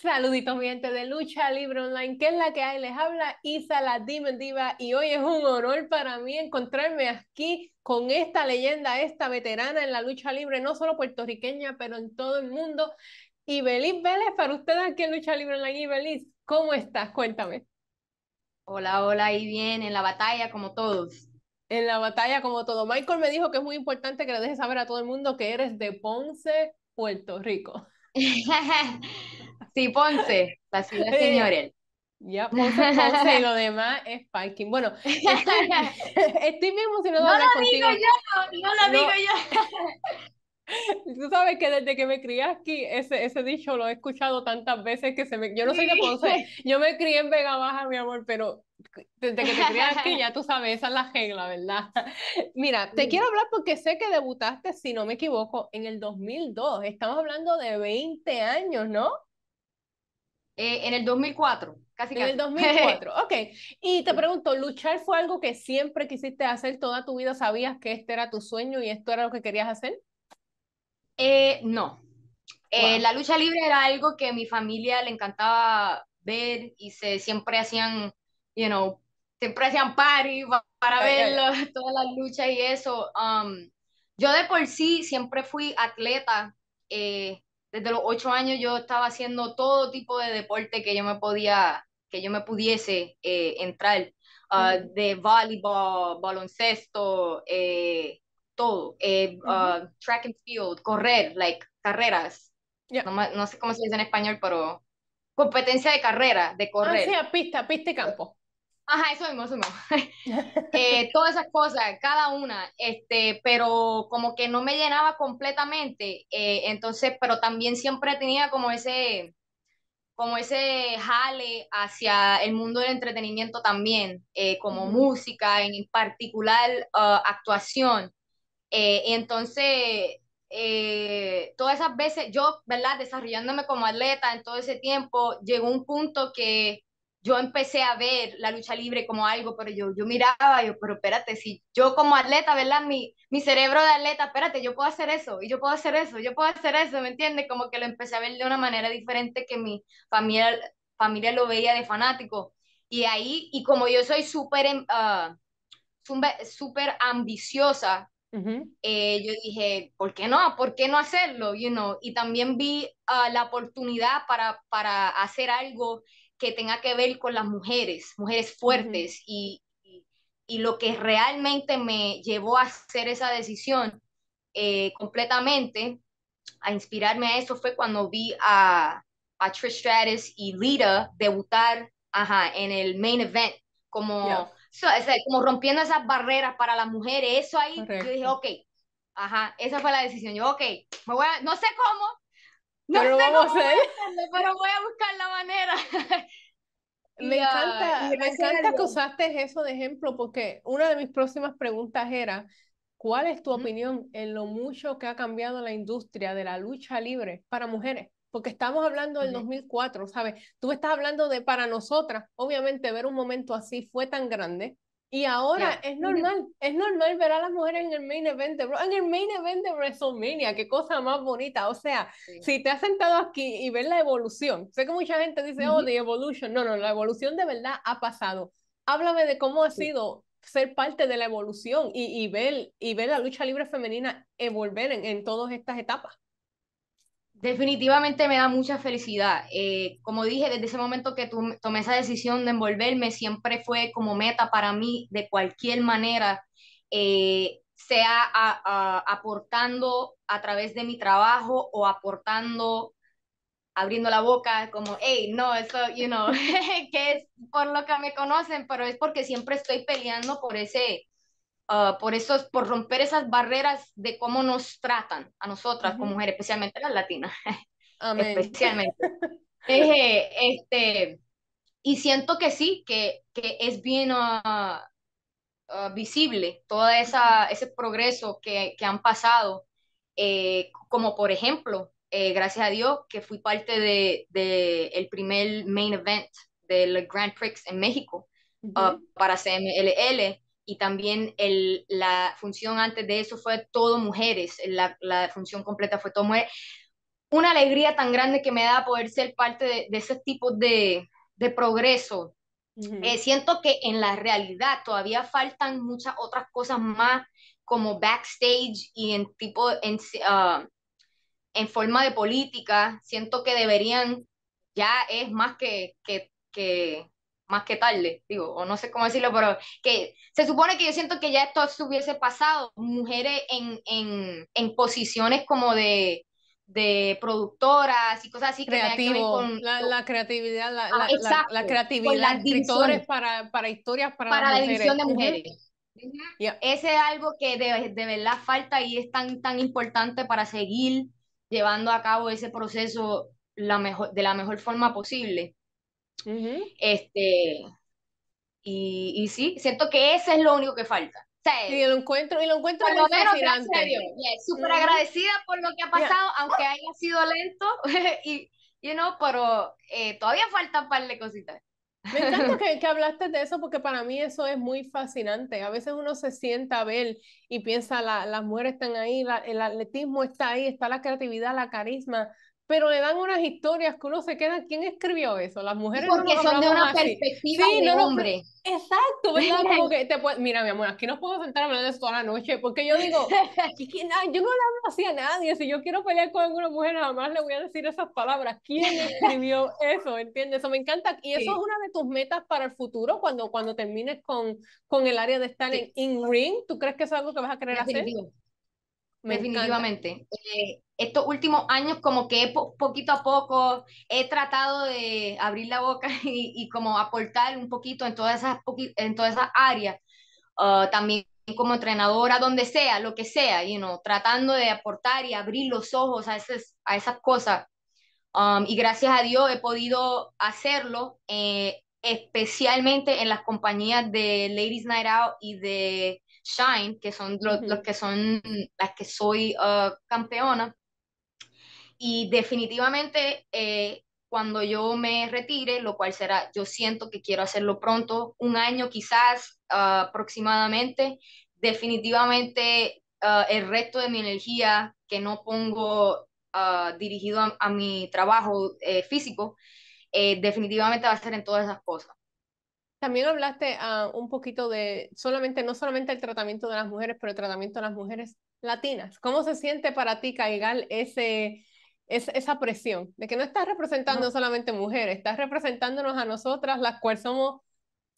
Saluditos, mi gente de Lucha Libre Online, que es la que hay. Les habla Isa, la Demon Diva, y hoy es un honor para mí encontrarme aquí con esta leyenda, esta veterana en la lucha libre, no solo puertorriqueña, pero en todo el mundo. Y Belis Vélez, para ustedes aquí en Lucha Libre Online. Y Belis, ¿cómo estás? Cuéntame. Hola, hola, y bien, en la batalla como todos. En la batalla como todo. Michael me dijo que es muy importante que le dejes saber a todo el mundo que eres de Ponce, Puerto Rico. Sí, Ponce, la ciudad de señores. Ya, Ponce, Ponce y lo demás es parking. Bueno, estoy, estoy bien emocionado no de digo yo, no lo digo yo. Tú sabes que desde que me crié aquí, ese, ese dicho lo he escuchado tantas veces que se me... Yo no soy de Ponce, yo me crié en Vega Baja, mi amor, pero desde que te crié aquí, ya tú sabes, esa es la regla, ¿verdad? Mira, te quiero hablar porque sé que debutaste, si no me equivoco, en el 2002. Estamos hablando de 20 años, ¿no? Eh, en el 2004, casi En el 2004, ok. Y te pregunto, ¿luchar fue algo que siempre quisiste hacer toda tu vida? ¿Sabías que este era tu sueño y esto era lo que querías hacer? Eh, no. Eh, la lucha libre era algo que a mi familia le encantaba ver y se siempre hacían, you know, siempre hacían party para ver todas las luchas y eso. Um, yo de por sí siempre fui atleta. Eh, desde los ocho años yo estaba haciendo todo tipo de deporte que yo me podía, que yo me pudiese entrar. Uh, de voleibol, baloncesto, eh, todo, eh, uh, track and field, correr, like carreras. No, sé cómo se dice en español, pero competencia de carrera, de correr. Ah, sí, pista, pista y campo. Ajá, eso mismo, eso mismo. eh, todas esas cosas, cada una, este, pero como que no me llenaba completamente, eh, entonces, pero también siempre tenía como ese, como ese jale hacia el mundo del entretenimiento también, eh, como música, en particular uh, actuación. Eh, entonces, eh, todas esas veces, yo, ¿verdad? Desarrollándome como atleta en todo ese tiempo, llegó un punto que yo empecé a ver la lucha libre como algo, pero yo, yo miraba, yo, pero espérate, si yo como atleta, ¿verdad? Mi, mi cerebro de atleta, espérate, yo puedo hacer eso, y yo puedo hacer eso, yo puedo hacer eso, ¿me entiendes? Como que lo empecé a ver de una manera diferente que mi familia, familia lo veía de fanático. Y ahí, y como yo soy súper uh, súper ambiciosa, eh, yo dije, ¿por qué no? ¿Por qué no hacerlo? You know? Y también vi uh, la oportunidad para, para hacer algo que tenga que ver con las mujeres, mujeres fuertes. y, y, lo que realmente me llevó a hacer esa decisión eh, completamente, a inspirarme a eso, fue cuando vi a, a Trish Stratus y Lita debutar ajá, en el main event como como rompiendo esas barreras para las mujeres, eso ahí, yo dije, ok, ajá, esa fue la decisión. Yo, ok, me voy a, no sé cómo, no pero sé cómo a hacer. pero voy a buscar la manera. me encanta, me encanta que usaste eso de ejemplo, porque una de mis próximas preguntas era, ¿cuál es tu opinión en lo mucho que ha cambiado la industria de la lucha libre para mujeres? porque estamos hablando del 2004, ¿sabes? Tú estás hablando de para nosotras, obviamente ver un momento así fue tan grande y ahora es normal, es normal ver a las mujeres en el main event, de, en el main event de WrestleMania, qué cosa más bonita, o sea, si te has sentado aquí y ves la evolución, sé que mucha gente dice, oh, the evolution, no, no, la evolución de verdad ha pasado. Háblame de cómo ha sido ser parte de la evolución y, y, ver, y ver la lucha libre femenina evolver en, en todas estas etapas. Definitivamente me da mucha felicidad. Eh, como dije, desde ese momento que tomé esa decisión de envolverme, siempre fue como meta para mí, de cualquier manera, eh, sea aportando a través de mi trabajo o aportando, abriendo la boca, como, hey, no, eso, you know, que es por lo que me conocen, pero es porque siempre estoy peleando por ese, Ah, por eso, por romper esas barreras de cómo nos tratan a nosotras como mujeres, especialmente las latinas, especialmente. este, y siento que sí, que, que es bien uh, visible todo esa, ese progreso que, que han pasado, eh, como por ejemplo, eh, gracias a Dios que fui parte de, de el primer main event del Grand Prix en México para CMLL y también el, la función antes de eso fue todo mujeres, la, la función completa fue todo mujeres. una alegría tan grande que me da poder ser parte de, de ese tipo de, de progreso. Eh, siento que en la realidad todavía faltan muchas otras cosas más como backstage y en tipo, en, uh, en forma de política. Siento que deberían, ya es más que, que, que más que tarde, digo, o no sé cómo decirlo, pero que se supone que yo siento que ya esto se hubiese pasado, mujeres en, en, en posiciones como de, de productoras y cosas así Creativo, que con la, la creatividad, la, ah, la, la, creatividad, escritores para, para historias para, para la división de mujeres. Ese es algo que de, de, verdad falta y es tan, tan importante para seguir llevando a cabo ese proceso la mejor, de la mejor forma posible. Este, y, y sí, siento que ese es lo único que falta. Sí, lo encuentro, y lo encuentro por lo menos. Súper agradecida por lo que ha pasado, aunque haya sido lento, y, you know, pero eh, todavía falta un par de cositas. Me encanta que, que, hablaste de eso porque para mí eso es muy fascinante. A veces uno se sienta a ver y piensa, la, las mujeres están ahí, la, el atletismo está ahí, está la creatividad, la carisma, pero le dan unas historias que uno se queda, ¿quién escribió eso? Las mujeres Porque son de una perspectiva de hombre. exacto, ¿verdad? Como que te puede, mira, mi amor, aquí nos podemos sentar a hablar de eso toda la noche, porque yo digo, yo no le hablo así a nadie, si yo quiero pelear con alguna mujer, jamás le voy a decir esas palabras. ¿Quién escribió eso? ¿Entiendes? Eso me encanta. Y eso es una de tus metas para el futuro, cuando, cuando termines con, con el área de estar en in-ring. ¿Tú crees que es algo que vas a querer hacer? Definitivamente. Eh, estos últimos años como que poquito a poco he tratado de abrir la boca y, y como aportar un poquito en todas esas, en todas esas áreas. Uh, también como entrenadora, donde sea, lo que sea, you know, tratando de aportar y abrir los ojos a esas, a esas cosas. Um, y gracias a Dios he podido hacerlo, eh, especialmente en las compañías de Ladies Night Out y de Shine, que son los, que son las que soy uh, campeona. Y definitivamente eh, cuando yo me retire, lo cual será, yo siento que quiero hacerlo pronto, un año quizás uh, aproximadamente, definitivamente uh, el resto de mi energía que no pongo dirigido a, mi trabajo eh, físico, eh, definitivamente va a ser en todas esas cosas. También hablaste uh, un poquito de solamente, no solamente el tratamiento de las mujeres, pero el tratamiento de las mujeres latinas. ¿Cómo se siente para ti, Caigal, ese, esa presión de que no estás representando solamente mujeres, estás representándonos a nosotras, las cuales somos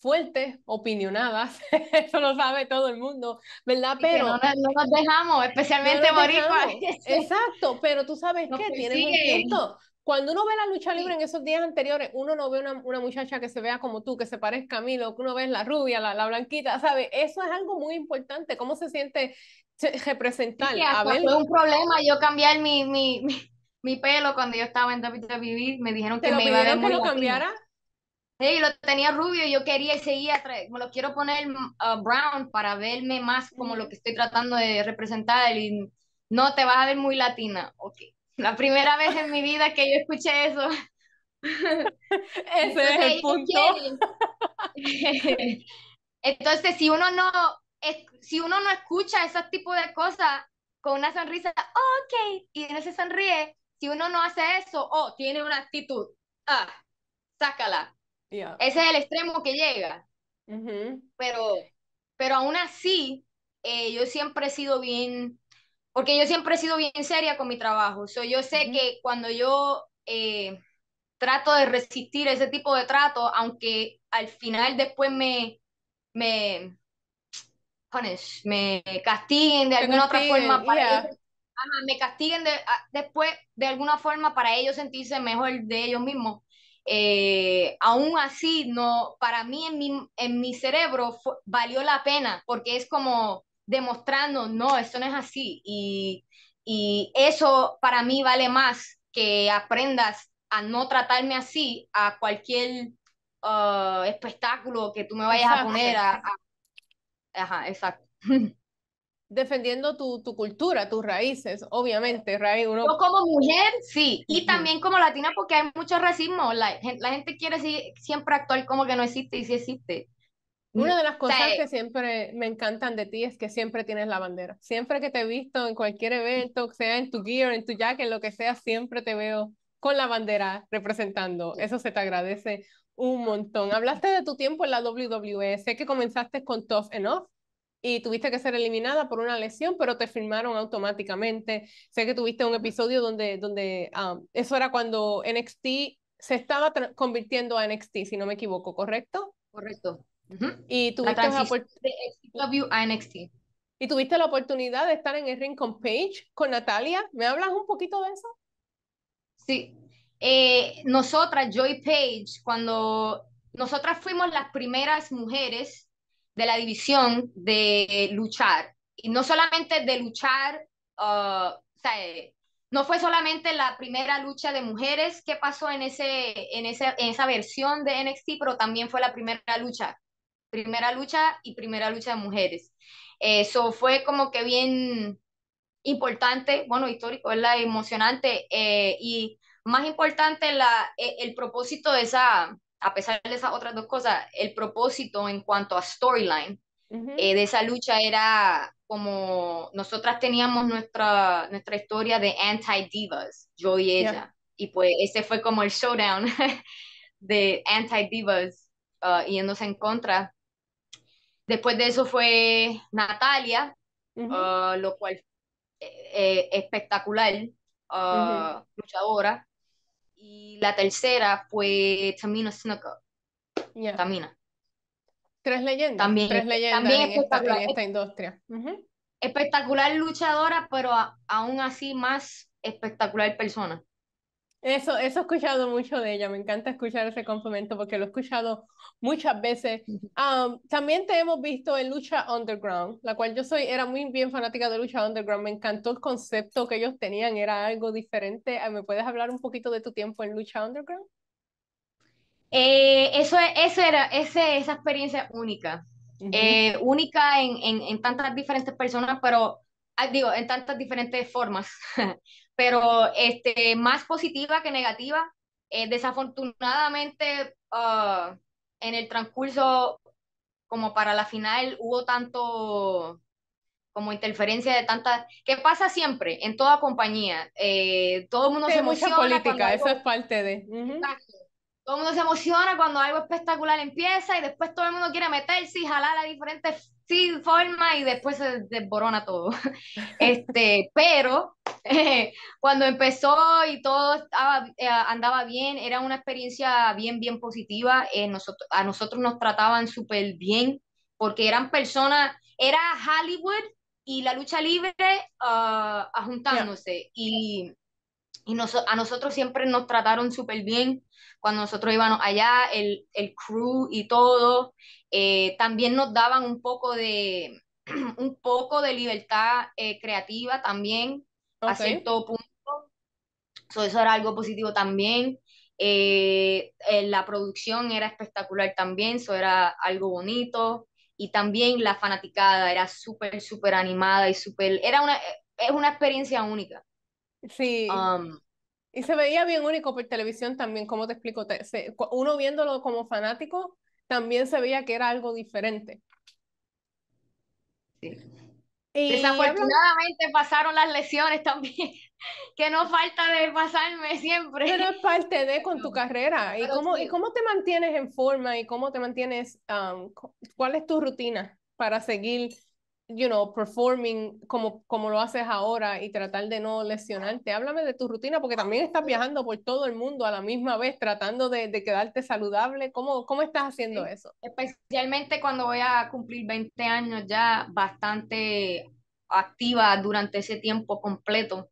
fuertes, opinionadas, eso lo sabe todo el mundo, ¿verdad? Pero no, nos dejamos, especialmente no Exacto, pero tú sabes que tienes un punto. Cuando uno ve la lucha libre en esos días anteriores, uno no ve una, una, muchacha que se vea como tú, que se parezca a mí, lo que uno ve es la rubia, la, la blanquita, ¿sabes? Eso es algo muy importante. ¿Cómo se siente representar? a ver... Fue un problema yo cambiar mi, mi, mi, pelo cuando yo estaba en WWE. Me dijeron que me iba a ver que lo cambiara? Sí, lo tenía rubio y yo quería y seguía, me lo quiero poner uh, brown para verme más como lo que estoy tratando de representar y no te vas a ver muy latina. Ok, la primera vez en mi vida que yo escuché eso. Ese es el punto. Entonces, si uno no, si uno no escucha ese tipo de cosas con una sonrisa, ok, y no se sonríe, si uno no hace eso, oh, tiene una actitud, ah, sácala. Ese es el extremo que llega. Pero, pero aún así, eh, yo siempre he sido bien porque yo siempre he sido bien seria con mi trabajo. So, yo sé que cuando yo eh, trato de resistir ese tipo de trato, aunque al final después me, me, me castiguen de alguna otra forma para ellos, me castiguen de, después de alguna forma para ellos sentirse mejor de ellos mismos. Eh, aún así, no, para mí en mi, en mi cerebro valió la pena, porque es como, demostrando, no, esto no es así. Y, y eso para mí vale más que aprendas a no tratarme así a cualquier uh, espectáculo que tú me vayas a poner a, Ajá, exacto. Defendiendo tu, tu, cultura, tus raíces, obviamente, raíz uno... Yo como mujer, sí, y también como latina porque hay mucho racismo, la, la gente quiere siempre actuar como que no existe y sí existe. Una de las cosas que siempre me encantan de ti es que siempre tienes la bandera. Siempre que te he visto en cualquier evento, sea en tu gear, en tu jacket, lo que sea, siempre te veo con la bandera representando. Eso se te agradece un montón. Hablaste de tu tiempo en la WWE. Sé que comenzaste con Tough Enough y tuviste que ser eliminada por una lesión, pero te firmaron automáticamente. Sé que tuviste un episodio donde, donde um, eso era cuando NXT se estaba convirtiendo a NXT, si no me equivoco, ¿correcto? Correcto. Y tuviste la de a NXT. Y tuviste la oportunidad de estar en el ring con Paige, con Natalia. ¿Me hablas un poquito de eso? Sí. Eh, nosotras, Joy Page, cuando nosotras fuimos las primeras mujeres de la división de luchar, y no solamente de luchar, uh, o sea, no fue solamente la primera lucha de mujeres que pasó en, ese, en, ese, en esa versión de NXT, pero también fue la primera lucha, primera lucha y primera lucha de mujeres. Eso fue como que bien importante, bueno, histórico, ¿verdad? Emocionante eh, y más importante la, e, el propósito de esa, a pesar de esas otras dos cosas, el propósito en cuanto a storyline eh, de esa lucha era como nosotras teníamos nuestra, nuestra historia de anti-divas, yo y ella. Y pues ese fue como el showdown de anti-divas uh, yéndose en contra. Después de eso fue Natalia, uh, lo cual eh, espectacular, uh, luchadora. Y la tercera fue Tamina Snuka. Tamina. Tres leyendas. También, tres leyendas también en, esta, en esta industria. Espectacular luchadora, pero aún así más espectacular persona. Eso, eso he escuchado mucho de ella, me encanta escuchar ese complemento porque lo he escuchado muchas veces. también te hemos visto en Lucha Underground, la cual yo soy, era muy bien fanática de Lucha Underground, me encantó el concepto que ellos tenían, era algo diferente. ¿Me puedes hablar un poquito de tu tiempo en Lucha Underground? Eh, eso, eso era, ese, esa experiencia única, eh, única en, en, en, tantas diferentes personas, pero ah, digo, en tantas diferentes formas, pero este, más positiva que negativa. Eh, desafortunadamente, uh, en el transcurso, como para la final, hubo tanto como interferencia de tantas, ¿Qué pasa siempre en toda compañía, todo el mundo se emociona. Mucha política, eso es parte de todo el mundo se emociona cuando algo espectacular empieza y después todo el mundo quiere meterse y jalar a diferentes formas y después se desborona todo. Este, pero cuando empezó y todo estaba, eh, andaba bien, era una experiencia bien, bien positiva. Eh, nosotros, a nosotros nos trataban súper bien porque eran personas, era Hollywood y la lucha libre uh, juntándose y, y a nosotros siempre nos trataron súper bien cuando nosotros íbamos allá, el, el crew y todo, eh, también nos daban un poco de, un poco de libertad eh, creativa también, a cierto punto. eso era algo positivo también. Eh, la producción era espectacular también, eso era algo bonito. Y también la fanaticada era súper, súper animada y súper... Era una, es una experiencia única. Sí. Um, y se veía bien único por televisión también, como te explico, uno viéndolo como fanático, también se veía que era algo diferente. Sí. Y Desafortunadamente pasaron las lesiones también, que no falta de pasarme siempre. Pero es parte de con tu carrera. ¿Y cómo, ¿Y cómo te mantienes en forma? ¿Y cómo te mantienes? Um, ¿Cuál es tu rutina para seguir you know, performing como, como lo haces ahora y tratar de no lesionarte. Háblame de tu rutina porque también estás viajando por todo el mundo a la misma vez tratando de, de quedarte saludable. ¿Cómo, ¿Cómo estás haciendo eso? Especialmente cuando voy a cumplir 20 años ya bastante activa durante ese tiempo completo.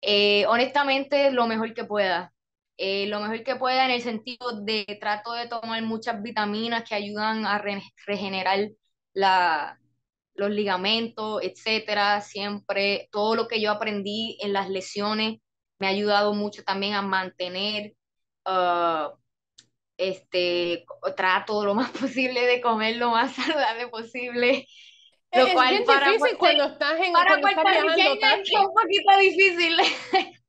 Eh, honestamente, lo mejor que pueda. Eh, lo mejor que pueda en el sentido de trato de tomar muchas vitaminas que ayudan a regenerar la, los ligamentos, etcétera, siempre todo lo que yo aprendí en las lesiones me ha ayudado mucho también a mantener uh, este trato lo más posible de comer lo más saludable posible. Lo es cual para difícil cuando estás en para puertorriqueño es un poquito difícil.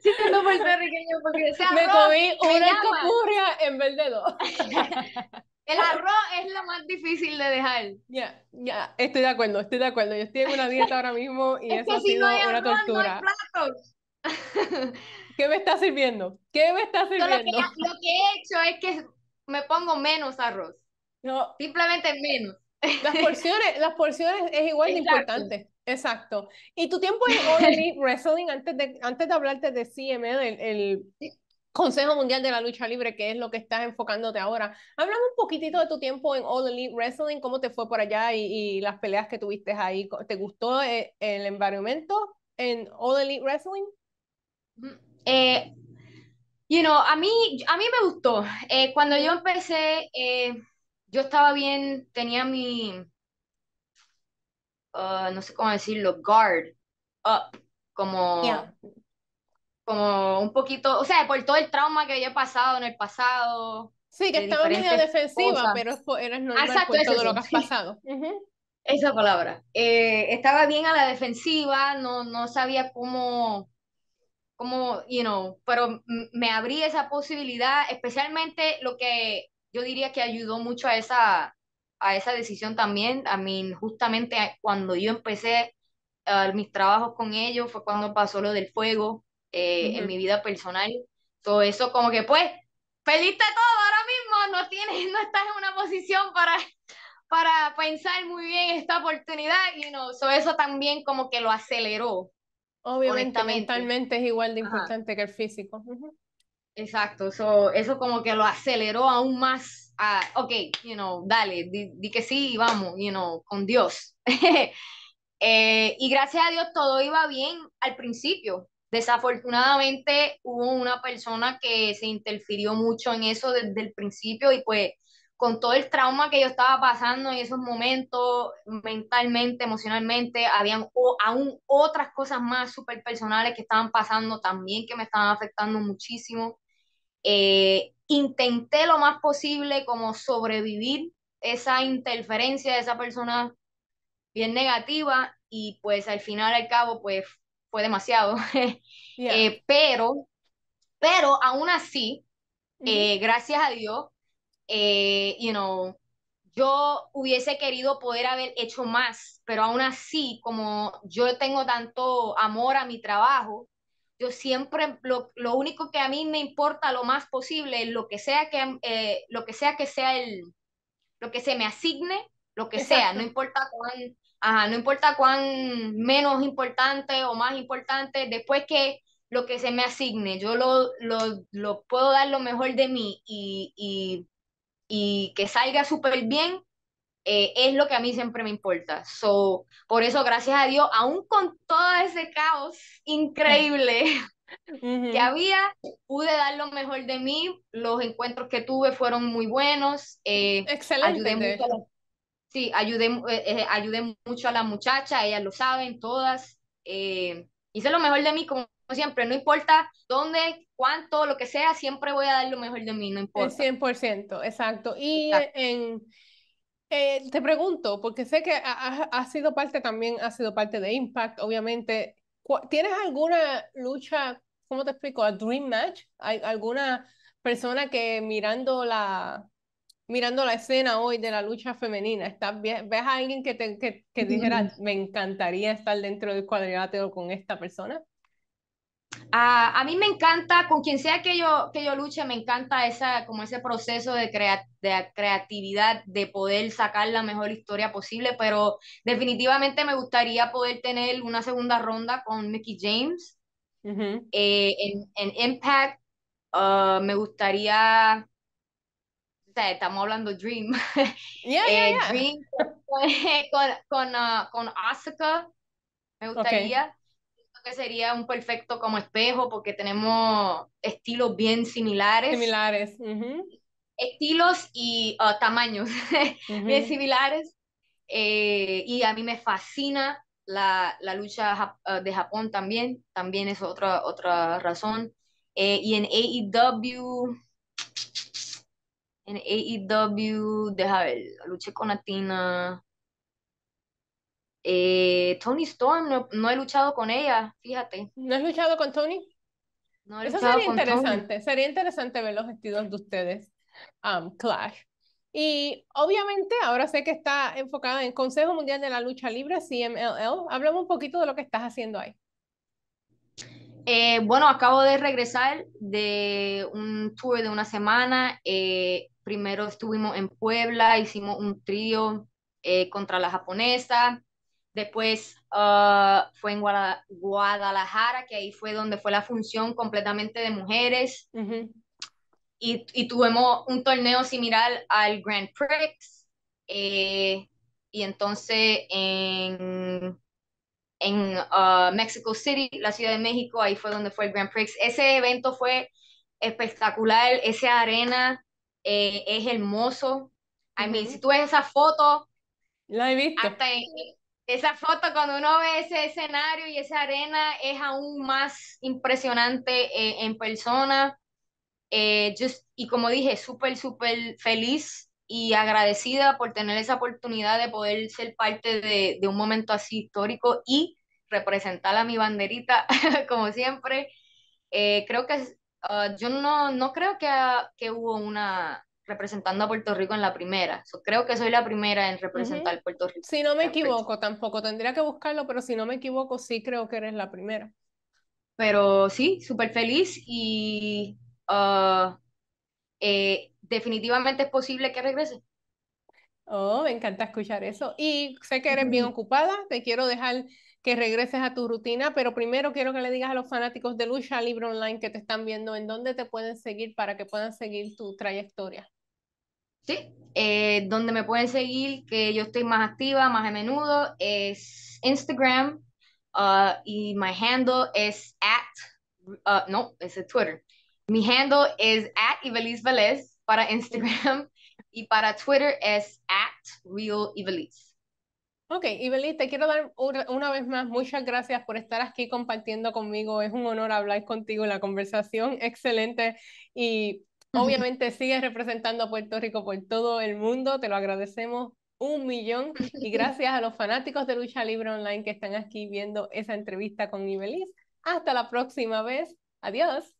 siendo puertorriqueño porque Me comí una escapurria en vez de dos. El arroz es lo más difícil de dejar. Ya, ya, estoy de acuerdo, estoy de acuerdo. Yo estoy en una dieta ahora mismo y eso ha sido una tortura. ¿Qué me está sirviendo? ¿Qué me está sirviendo? Lo que, lo que, he hecho es que me pongo menos arroz. No. Simplemente menos. Las porciones, las porciones es igual de importante. Exacto. Y tu tiempo en All Wrestling, antes de, antes de hablarte de CML, el, Consejo Mundial de la Lucha Libre, que es lo que estás enfocándote ahora. Háblame un poquitito de tu tiempo en All Elite Wrestling, cómo te fue por allá y, las peleas que tuviste ahí. ¿Te gustó eh, el, environmento en All Elite Wrestling? Eh, you know, a mí, a mí me gustó. Eh, cuando yo empecé, eh, yo estaba bien, tenía mi, uh, no sé cómo decirlo, guard up, como, como un poquito, o sea, por todo el trauma que había pasado en el pasado. Sí, que estaba medio defensiva, pero eres normal por todo lo que has pasado. Esa palabra. Eh, estaba bien a la defensiva, no, no sabía cómo, cómo, you know, pero me abrí esa posibilidad, especialmente lo que yo diría que ayudó mucho a esa, a esa decisión también. A mí, justamente cuando yo empecé uh, mis trabajos con ellos fue cuando pasó lo del fuego eh, en mi vida personal. Todo eso como que pues, perdiste todo ahora mismo, no tienes, no estás en una posición para, para pensar muy bien esta oportunidad, y know, eso también como que lo aceleró. Obviamente, mentalmente es igual de importante que el físico. Exacto, eso, eso como que lo aceleró aún más a, ok, you know, dale, di, que sí, vamos, you know, con Dios. Eh, y gracias a Dios todo iba bien al principio. Desafortunadamente hubo una persona que se interfirió mucho en eso desde el principio y pues con todo el trauma que yo estaba pasando en esos momentos, mentalmente, emocionalmente, habían aún otras cosas más súper personales que estaban pasando también que me estaban afectando muchísimo. Eh, intenté lo más posible como sobrevivir esa interferencia de esa persona bien negativa y pues al final al cabo pues fue demasiado. Eh, pero, pero aún así, eh, gracias a Dios, eh, you know, yo hubiese querido poder haber hecho más, pero aún así, como yo tengo tanto amor a mi trabajo, yo siempre, lo, lo único que a mí me importa lo más posible, lo que sea que, eh, lo que, sea, que sea el, lo que se me asigne, lo que sea, no importa cuán, ajá, no importa cuán menos importante o más importante, después que lo que se me asigne, yo lo, lo, lo puedo dar lo mejor de mí y, y y que salga súper bien, eh, es lo que a mí siempre me importa. So, por eso, gracias a Dios, aún con todo ese caos increíble que había, pude dar lo mejor de mí. Los encuentros que tuve fueron muy buenos. Eh, Excelente. Ayudé mucho sí, ayudé, eh, ayudé mucho a la muchacha, ellas lo saben, todas. hice lo mejor de mí como siempre, no importa dónde, cuánto, lo que sea, siempre voy a dar lo mejor de mí, no importa. El 100%, exacto. Y en, eh, te pregunto, porque sé que ha, ha, sido parte también, ha sido parte de Impact, obviamente. ¿Tienes alguna lucha, cómo te explico, a Dream Match? ¿Hay alguna persona que mirando la, mirando la escena hoy de la lucha femenina, ¿estás, ¿ves a alguien que, te, que, que dijera, me encantaría estar dentro del cuadrilátero con esta persona? A, a, mí me encanta, con quien sea que yo, que yo luche, me encanta esa, como ese proceso de, de creatividad, de poder sacar la mejor historia posible, pero definitivamente me gustaría poder tener una segunda ronda con Mickey James. Eh, en, en, Impact, uh, me gustaría, sea, estamos hablando Dream, eh, Dream con, con, uh, con Asuka, me gustaría que sería un perfecto como espejo porque tenemos estilos bien similares. Similares. Estilos y uh, tamaños bien similares. Eh, y a mí me fascina la, la lucha uh, de Japón también, también es otra, otra razón. Eh, y en AEW, en AEW, deja ver, luché con Atina, eh, Tony Storm, no, he luchado con ella, fíjate. ¿No has luchado con Tony? No Eso sería interesante, sería interesante ver los estilos de ustedes. Um, Clash. Y obviamente ahora sé que está enfocada en Consejo Mundial de la Lucha Libre, CMLL. Háblame un poquito de lo que estás haciendo ahí. Eh, bueno, acabo de regresar de un tour de una semana. Eh, primero estuvimos en Puebla, hicimos un trío eh, contra la japonesa. Después ah, fue en Guadalajara, que ahí fue donde fue la función completamente de mujeres. y, y, tuvimos un torneo similar al Grand Prix. y entonces en en uh, Mexico City, la Ciudad de México, ahí fue donde fue el Grand Prix. Ese evento fue espectacular, esa arena eh, es hermoso. I mean, si tú ves esa foto, la he visto. esa foto cuando uno ve ese escenario y esa arena es aún más impresionante eh, en persona. Eh, just, y como dije, súper, súper feliz y agradecida por tener esa oportunidad de poder ser parte de, de un momento así histórico y representar a mi banderita, como siempre. Eh, creo que uh, yo no, no creo que, que hubo una representando a Puerto Rico en la primera. creo que soy la primera en representar Puerto Rico. Si no me equivoco, tampoco tendría que buscarlo, pero si no me equivoco, sí creo que eres la primera. Pero sí, súper feliz y uh, eh, definitivamente es posible que regrese. Oh, me encanta escuchar eso. Y sé que eres bien ocupada, te quiero dejar que regreses a tu rutina, pero primero quiero que le digas a los fanáticos de Lucha Libre Online que te están viendo en dónde te pueden seguir para que puedan seguir tu trayectoria. Sí, eh, donde me pueden seguir, que yo estoy más activa, más a menudo, es Instagram uh, y my handle es at, uh, no, es Twitter. Mi handle es at Ivelisse Velez para Instagram y para Twitter es at Real Ok, Ibeli, te quiero dar una vez más muchas gracias por estar aquí compartiendo conmigo. Es un honor hablar contigo la conversación, excelente. Y obviamente sigues representando a Puerto Rico por todo el mundo, te lo agradecemos un millón. Y gracias a los fanáticos de Lucha Libre Online que están aquí viendo esa entrevista con Ibelis. Hasta la próxima vez. Adiós.